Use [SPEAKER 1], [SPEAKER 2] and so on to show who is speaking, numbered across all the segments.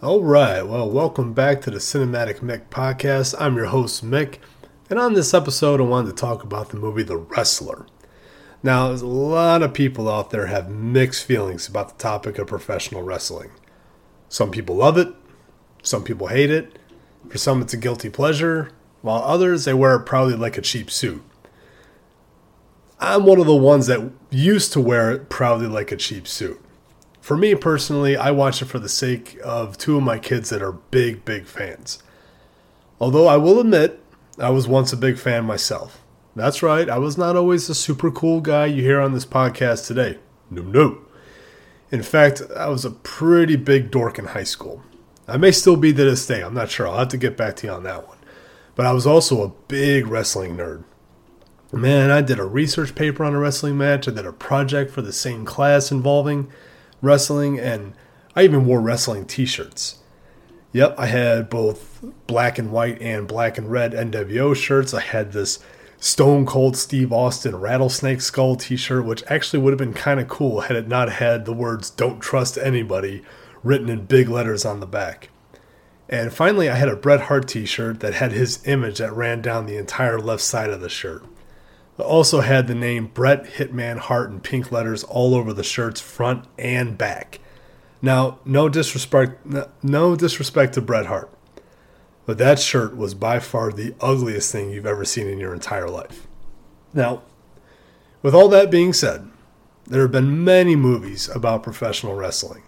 [SPEAKER 1] All right, well, welcome back to the Cinematic Mick podcast. I'm your host, Mick, and on this episode, I wanted to talk about the movie The Wrestler. Now, a lot of people out there have mixed feelings about the topic of professional wrestling. Some people love it, some people hate it. For some, it's a guilty pleasure, while others, they wear it proudly like a cheap suit. I'm one of the ones that used to wear it proudly like a cheap suit. For me personally, I watch it for the sake of two of my kids that are big, big fans. Although I will admit, I was once a big fan myself. That's right, I was not always the super cool guy you hear on this podcast today. No, no. In fact, I was a pretty big dork in high school. I may still be to this day, I'm not sure. I'll have to get back to you on that one. But I was also a big wrestling nerd. Man, I did a research paper on a wrestling match. I did a project for the same class involving wrestling, and I even wore wrestling t shirts. Yep, I had both black and white and black and red NWO shirts. I had this Stone Cold Steve Austin Rattlesnake Skull t shirt, which actually would have been kind of cool had it not had the words Don't Trust Anybody written in big letters on the back. And finally, I had a Bret Hart t shirt that had his image that ran down the entire left side of the shirt. Also had the name Bret Hitman Hart in pink letters all over the shirt's front and back. Now, no disrespect, no disrespect to Bret Hart, but that shirt was by far the ugliest thing you've ever seen in your entire life. Now, with all that being said, there have been many movies about professional wrestling.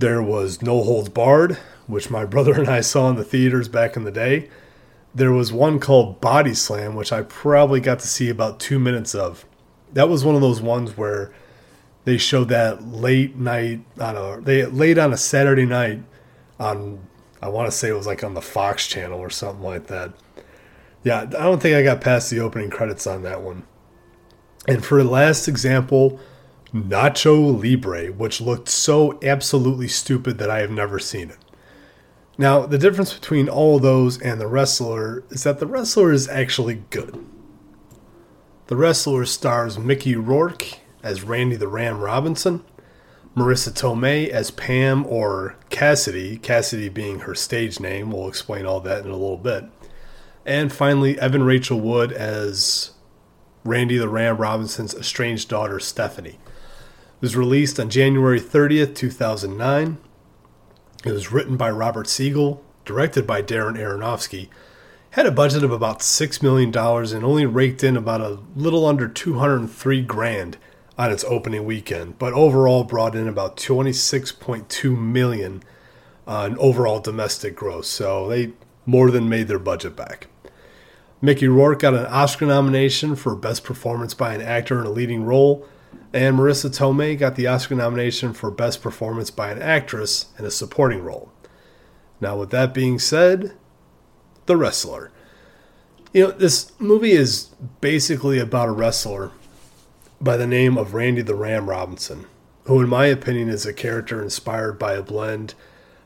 [SPEAKER 1] There was No Holds Barred, which my brother and I saw in the theaters back in the day there was one called Body Slam, which I probably got to see about two minutes of. That was one of those ones where they showed that late night on a they late on a Saturday night on I want to say it was like on the Fox channel or something like that. Yeah, I don't think I got past the opening credits on that one. And for the last example, Nacho Libre, which looked so absolutely stupid that I have never seen it. Now, the difference between all of those and the wrestler is that the wrestler is actually good. The wrestler stars Mickey Rourke as Randy the Ram Robinson, Marisa Tomei as Pam or Cassidy, Cassidy being her stage name. We'll explain all that in a little bit. And finally, Evan Rachel Wood as Randy the Ram Robinson's estranged daughter, Stephanie. It was released on January 30th, 2009. It was written by Robert Siegel, directed by Darren Aronofsky, had a budget of about $6 million and only raked in about a little under 203 grand on its opening weekend, but overall brought in about 26.2 million uh, on overall domestic gross. So they more than made their budget back. Mickey Rourke got an Oscar nomination for Best Performance by an Actor in a Leading Role, and Marisa Tomei got the Oscar nomination for Best Performance by an Actress in a Supporting Role. Now, with that being said, The Wrestler. You know, this movie is basically about a wrestler by the name of Randy the Ram Robinson, who, in my opinion, is a character inspired by a blend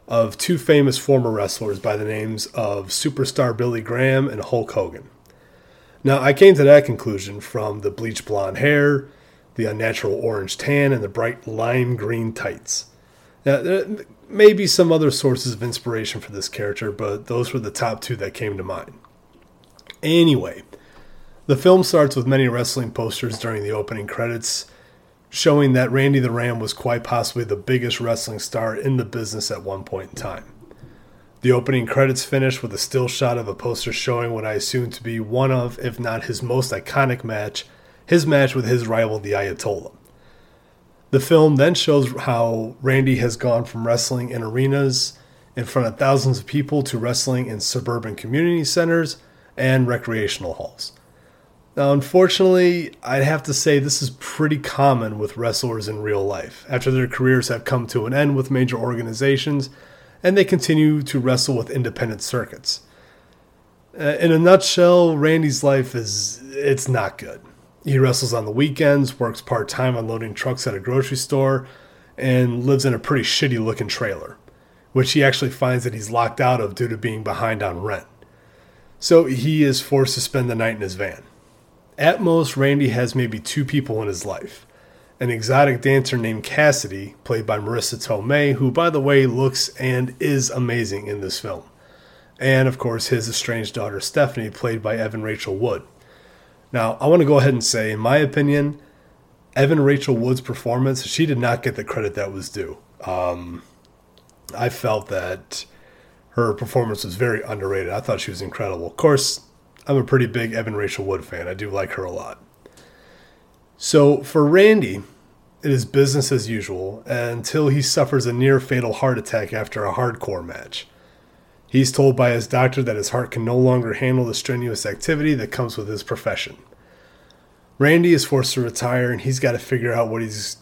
[SPEAKER 1] of two famous former wrestlers by the names of superstar Billy Graham and Hulk Hogan. Now, I came to that conclusion from the bleach blonde hair, the unnatural orange tan, and the bright lime green tights. Now, there may be some other sources of inspiration for this character, but those were the top two that came to mind. Anyway, the film starts with many wrestling posters during the opening credits, showing that Randy the Ram was quite possibly the biggest wrestling star in the business at one point in time. The opening credits finish with a still shot of a poster showing what I assume to be one of, if not his most iconic match his match with his rival, the Ayatollah. The film then shows how Randy has gone from wrestling in arenas in front of thousands of people to wrestling in suburban community centers and recreational halls. Now, unfortunately, I'd have to say this is pretty common with wrestlers in real life after their careers have come to an end with major organizations and they continue to wrestle with independent circuits. Uh, in a nutshell, Randy's life is it's not good. He wrestles on the weekends, works part time unloading trucks at a grocery store, and lives in a pretty shitty looking trailer, which he actually finds that he's locked out of due to being behind on rent. So he is forced to spend the night in his van. At most, Randy has maybe two people in his life, an exotic dancer named Cassidy, played by Marisa Tomei, who, by the way, looks and is amazing in this film. And, of course, his estranged daughter Stephanie, played by Evan Rachel Wood. Now, I want to go ahead and say, in my opinion, Evan Rachel Wood's performance, she did not get the credit that was due. Um, I felt that her performance was very underrated. I thought she was incredible. Of course, I'm a pretty big Evan Rachel Wood fan. I do like her a lot. So for Randy, it is business as usual until he suffers a near fatal heart attack after a hardcore match. He's told by his doctor that his heart can no longer handle the strenuous activity that comes with his profession. Randy is forced to retire and he's got to figure out what he's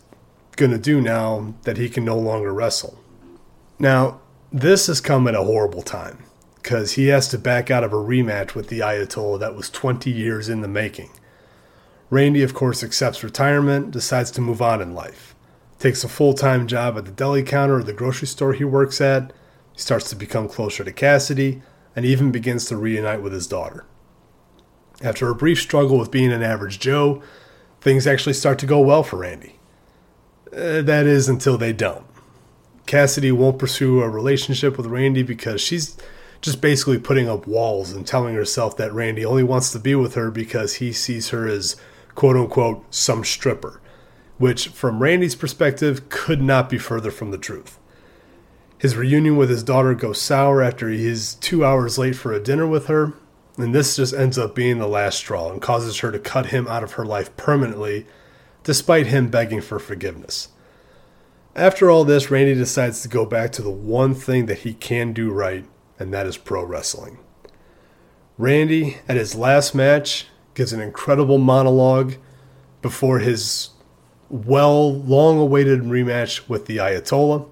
[SPEAKER 1] going to do now that he can no longer wrestle. Now, this has come at a horrible time because he has to back out of a rematch with the Ayatollah that was 20 years in the making. Randy, of course, accepts retirement, decides to move on in life, takes a full time job at the deli counter or the grocery store he works at, he starts to become closer to Cassidy, and even begins to reunite with his daughter. After a brief struggle with being an average Joe, things actually start to go well for Randy. Uh, that is until they don't. Cassidy won't pursue a relationship with Randy because she's just basically putting up walls and telling herself that Randy only wants to be with her because he sees her as quote unquote some stripper, which from Randy's perspective could not be further from the truth. His reunion with his daughter goes sour after he's two hours late for a dinner with her, and this just ends up being the last straw and causes her to cut him out of her life permanently, despite him begging for forgiveness. After all this, Randy decides to go back to the one thing that he can do right, and that is pro wrestling. Randy, at his last match, gives an incredible monologue before his well, long awaited rematch with the Ayatollah.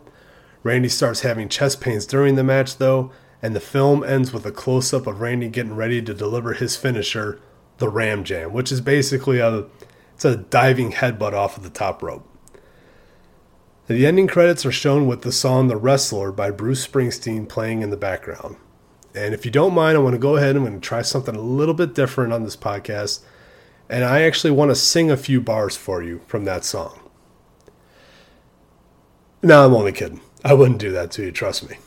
[SPEAKER 1] Randy starts having chest pains during the match, though, and the film ends with a close up of Randy getting ready to deliver his finisher, the Ram Jam, which is basically a it's a diving headbutt off of the top rope. The ending credits are shown with the song The Wrestler by Bruce Springsteen playing in the background. And if you don't mind, I want to go ahead and I'm going to try something a little bit different on this podcast. And I actually want to sing a few bars for you from that song. No, I'm only kidding. I wouldn't do that to you, trust me.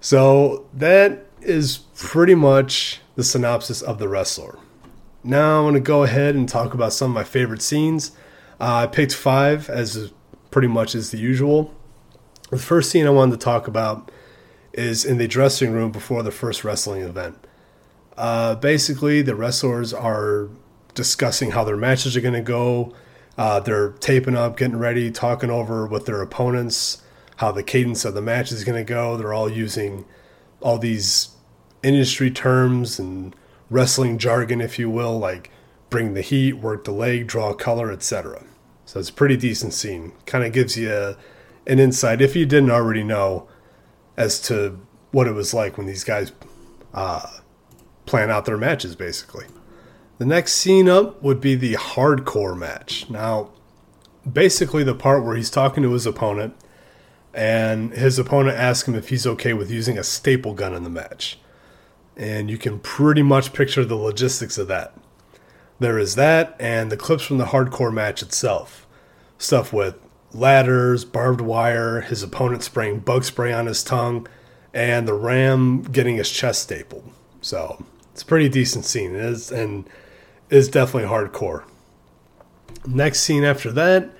[SPEAKER 1] So that is pretty much the synopsis of The Wrestler. Now I'm going to go ahead and talk about some of my favorite scenes. Uh, I picked five as pretty much as the usual. The first scene I wanted to talk about is in the dressing room before the first wrestling event. Uh, basically, the wrestlers are discussing how their matches are going to go. Uh, they're taping up, getting ready, talking over with their opponents, how the cadence of the match is going to go. They're all using all these industry terms and wrestling jargon, if you will, like bring the heat, work the leg, draw color, etc. So it's a pretty decent scene. Kind of gives you an insight, if you didn't already know, as to what it was like when these guys uh, plan out their matches, basically. The next scene up would be the hardcore match. Now, basically, the part where he's talking to his opponent, and his opponent asks him if he's okay with using a staple gun in the match. And you can pretty much picture the logistics of that. There is that, and the clips from the hardcore match itself. Stuff with ladders, barbed wire, his opponent spraying bug spray on his tongue, and the ram getting his chest stapled. So it's a pretty decent scene. It is and is definitely hardcore. Next scene after that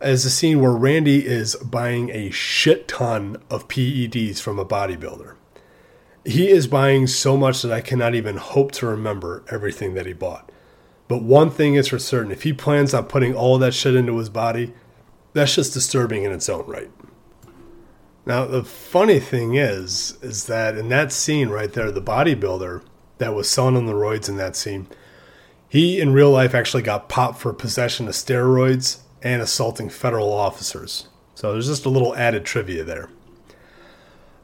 [SPEAKER 1] is a scene where Randy is buying a shit ton of PEDs from a bodybuilder. He is buying so much that I cannot even hope to remember everything that he bought. But one thing is for certain if he plans on putting all that shit into his body, that's just disturbing in its own right. Now, the funny thing is, is that in that scene right there, the bodybuilder that was selling on the roids in that scene, he in real life actually got popped for possession of steroids and assaulting federal officers. So there's just a little added trivia there.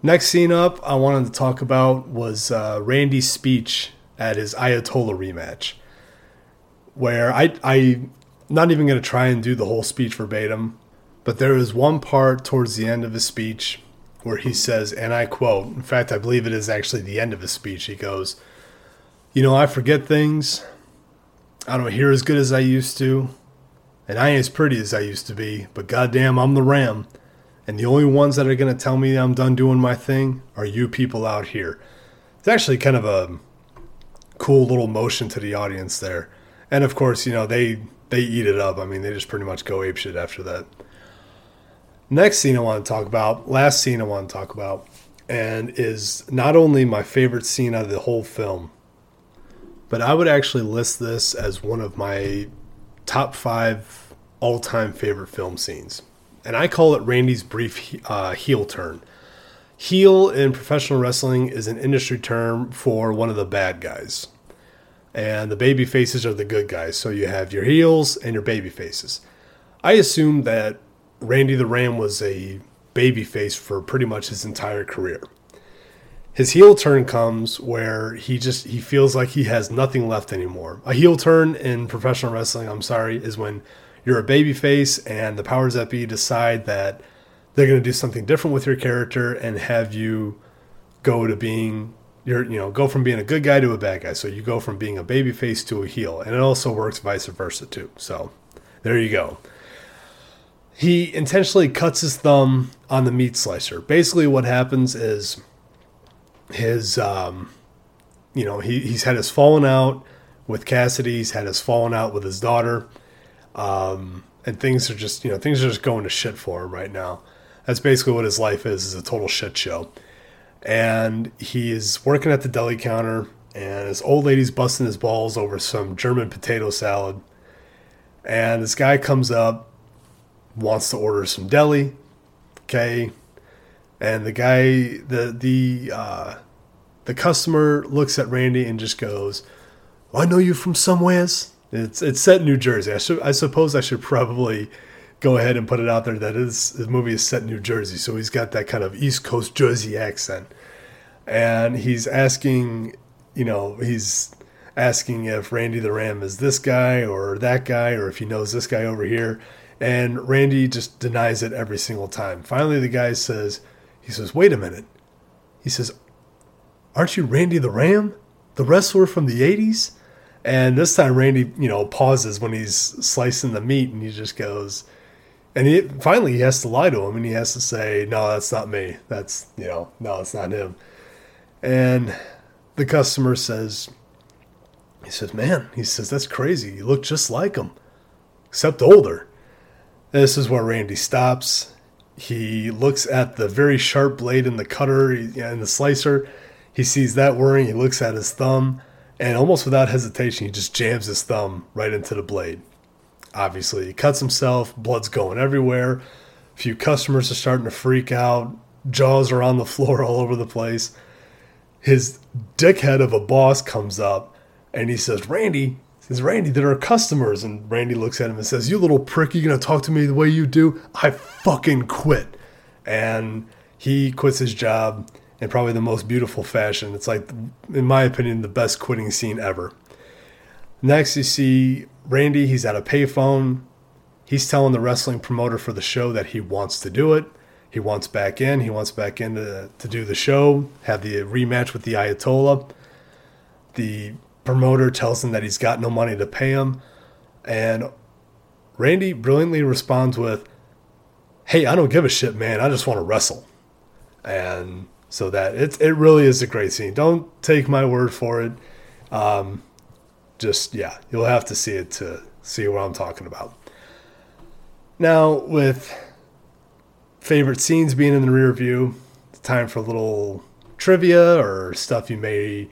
[SPEAKER 1] Next scene up, I wanted to talk about was uh, Randy's speech at his Ayatollah rematch where I I not even going to try and do the whole speech verbatim, but there is one part towards the end of his speech where he says, and I quote, in fact, I believe it is actually the end of his speech. He goes, You know, I forget things. I don't hear as good as I used to. And I ain't as pretty as I used to be, but goddamn, I'm the Ram. And the only ones that are going to tell me I'm done doing my thing are you people out here. It's actually kind of a cool little motion to the audience there. And of course, you know, they they eat it up. I mean, they just pretty much go apeshit after that. Next scene I want to talk about, last scene I want to talk about, and is not only my favorite scene out of the whole film, but I would actually list this as one of my top five all time favorite film scenes. And I call it Randy's brief uh, heel turn. Heel in professional wrestling is an industry term for one of the bad guys. And the baby faces are the good guys. So you have your heels and your baby faces. I assume that Randy the Ram was a baby face for pretty much his entire career. His heel turn comes where he just he feels like he has nothing left anymore. A heel turn in professional wrestling, I'm sorry, is when you're a baby face and the powers that be decide that they're going to do something different with your character and have you go to being you're you know go from being a good guy to a bad guy. So you go from being a baby face to a heel and it also works vice versa too. So there you go. He intentionally cuts his thumb on the meat slicer. Basically what happens is his um you know he, he's had his falling out with cassidy. He's had his falling out with his daughter. Um and things are just you know things are just going to shit for him right now. That's basically what his life is, is a total shit show. And he's working at the deli counter, and this old lady's busting his balls over some German potato salad. And this guy comes up, wants to order some deli, okay, and the guy, the the uh, the customer looks at Randy and just goes, well, "I know you from somewheres." It's it's set in New Jersey. I should I suppose I should probably go ahead and put it out there that his movie is set in New Jersey, so he's got that kind of East Coast Jersey accent. And he's asking, you know, he's asking if Randy the Ram is this guy or that guy, or if he knows this guy over here. And Randy just denies it every single time. Finally, the guy says, he says, wait a minute. He says, aren't you Randy the Ram, the wrestler from the 80s? And this time, Randy, you know, pauses when he's slicing the meat and he just goes, and he finally he has to lie to him and he has to say, No, that's not me. That's you know, no, it's not him. And the customer says he says, Man, he says, that's crazy. You look just like him. Except older. This is where Randy stops. He looks at the very sharp blade in the cutter and the slicer. He sees that whirring. He looks at his thumb, and almost without hesitation, he just jams his thumb right into the blade obviously. He cuts himself, blood's going everywhere. A few customers are starting to freak out. Jaws are on the floor all over the place. His dickhead of a boss comes up and he says, Randy, says, Randy, there are customers. And Randy looks at him and says, You little prick, you gonna talk to me the way you do? I fucking quit. And he quits his job in probably the most beautiful fashion. It's like, in my opinion, the best quitting scene ever. Next, you see Randy, he's at a payphone. He's telling the wrestling promoter for the show that he wants to do it. He wants back in. He wants back in to, to do the show, have the rematch with the Ayatollah. The promoter tells him that he's got no money to pay him. And Randy brilliantly responds with, Hey, I don't give a shit, man. I just want to wrestle. And so that it, it really is a great scene. Don't take my word for it. Um, just yeah, you'll have to see it to see what I'm talking about. Now, with favorite scenes being in the rear view, it's time for a little trivia or stuff you may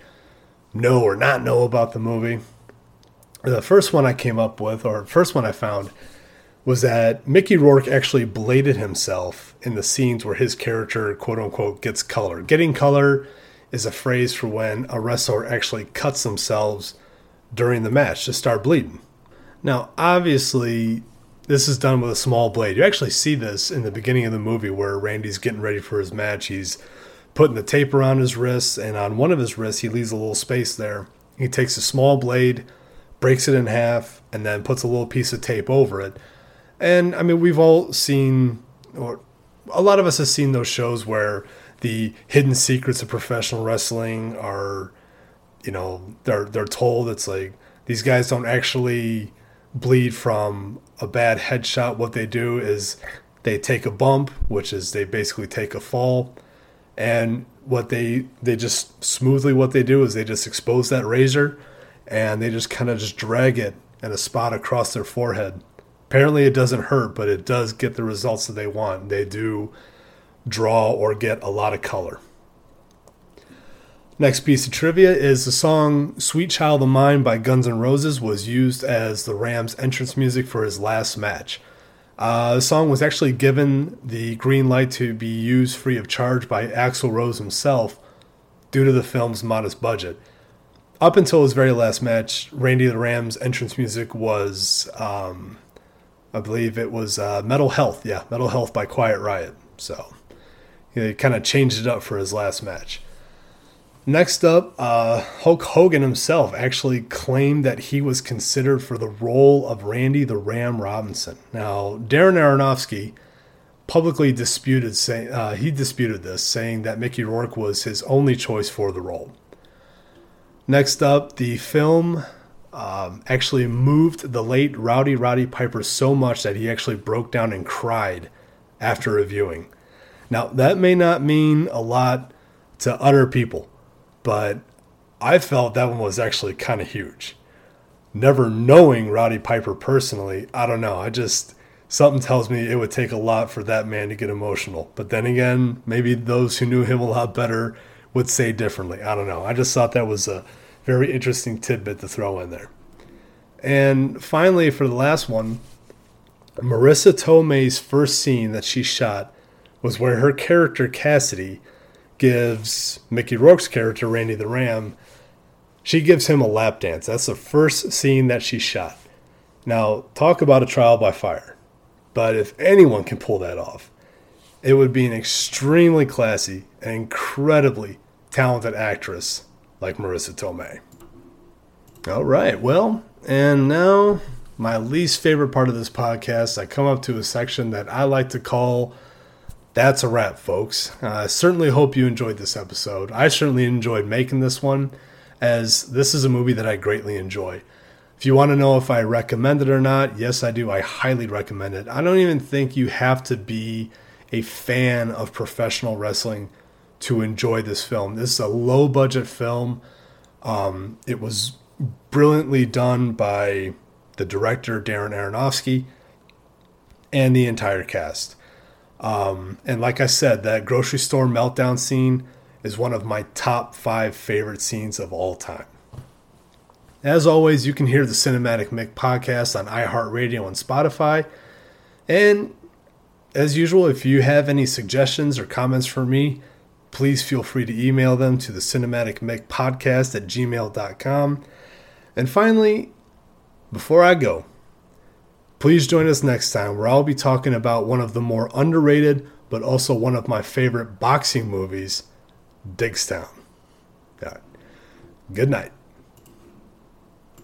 [SPEAKER 1] know or not know about the movie. The first one I came up with, or first one I found, was that Mickey Rourke actually bladed himself in the scenes where his character, quote unquote, gets color. Getting color is a phrase for when a wrestler actually cuts themselves during the match to start bleeding. Now, obviously, this is done with a small blade. You actually see this in the beginning of the movie where Randy's getting ready for his match. He's putting the tape around his wrists, and on one of his wrists, he leaves a little space there. He takes a small blade, breaks it in half, and then puts a little piece of tape over it. And I mean, we've all seen, or a lot of us have seen those shows where the hidden secrets of professional wrestling are you know they're they're told it's like these guys don't actually bleed from a bad headshot, what they do is they take a bump, which is they basically take a fall, and what they they just smoothly what they do is they just expose that razor and they just kind of just drag it in a spot across their forehead. Apparently it doesn't hurt, but it does get the results that they want. They do draw or get a lot of color. Next piece of trivia is the song Sweet Child of Mine by Guns N' Roses was used as the Rams entrance music for his last match. Uh, the song was actually given the green light to be used free of charge by Axl Rose himself due to the film's modest budget. Up until his very last match, Randy the Ram's entrance music was, um, I believe it was uh, Metal Health. Yeah, Metal Health by Quiet Riot. So he kind of changed it up for his last match. Next up, uh, Hulk Hogan himself actually claimed that he was considered for the role of Randy the Ram Robinson. Now, Darren Aronofsky publicly disputed saying uh, he disputed this, saying that Mickey Rourke was his only choice for the role. Next up, the film um, actually moved the late Rowdy Roddy Piper so much that he actually broke down and cried after reviewing. Now, that may not mean a lot to other people but I felt that one was actually kind of huge. Never knowing Roddy Piper personally, I don't know. I just, something tells me it would take a lot for that man to get emotional. But then again, maybe those who knew him a lot better would say differently. I don't know. I just thought that was a very interesting tidbit to throw in there. And finally, for the last one, Marisa Tomei's first scene that she shot was where her character Cassidy gives Mickey Rourke's character, Randy the Ram, she gives him a lap dance. That's the first scene that she shot. Now, talk about a trial by fire. But if anyone can pull that off, it would be an extremely classy and incredibly talented actress like Marisa Tomei. All right, well, and now my least favorite part of this podcast, I come up to a section that I like to call that's a wrap, folks. I uh, certainly hope you enjoyed this episode. I certainly enjoyed making this one, as this is a movie that I greatly enjoy. If you want to know if I recommend it or not, yes, I do. I highly recommend it. I don't even think you have to be a fan of professional wrestling to enjoy this film. This is a low budget film. Um, it was brilliantly done by the director, Darren Aronofsky, and the entire cast. Um, and like I said, that grocery store meltdown scene is one of my top five favorite scenes of all time. As always, you can hear the Cinematic Mick podcast on iHeartRadio and Spotify. And as usual, if you have any suggestions or comments for me, please feel free to email them to the Cinematic Mick podcast at gmail.com. And finally, before I go, Please join us next time where I'll be talking about one of the more underrated but also one of my favorite boxing movies, Diggstown. Yeah. Good night.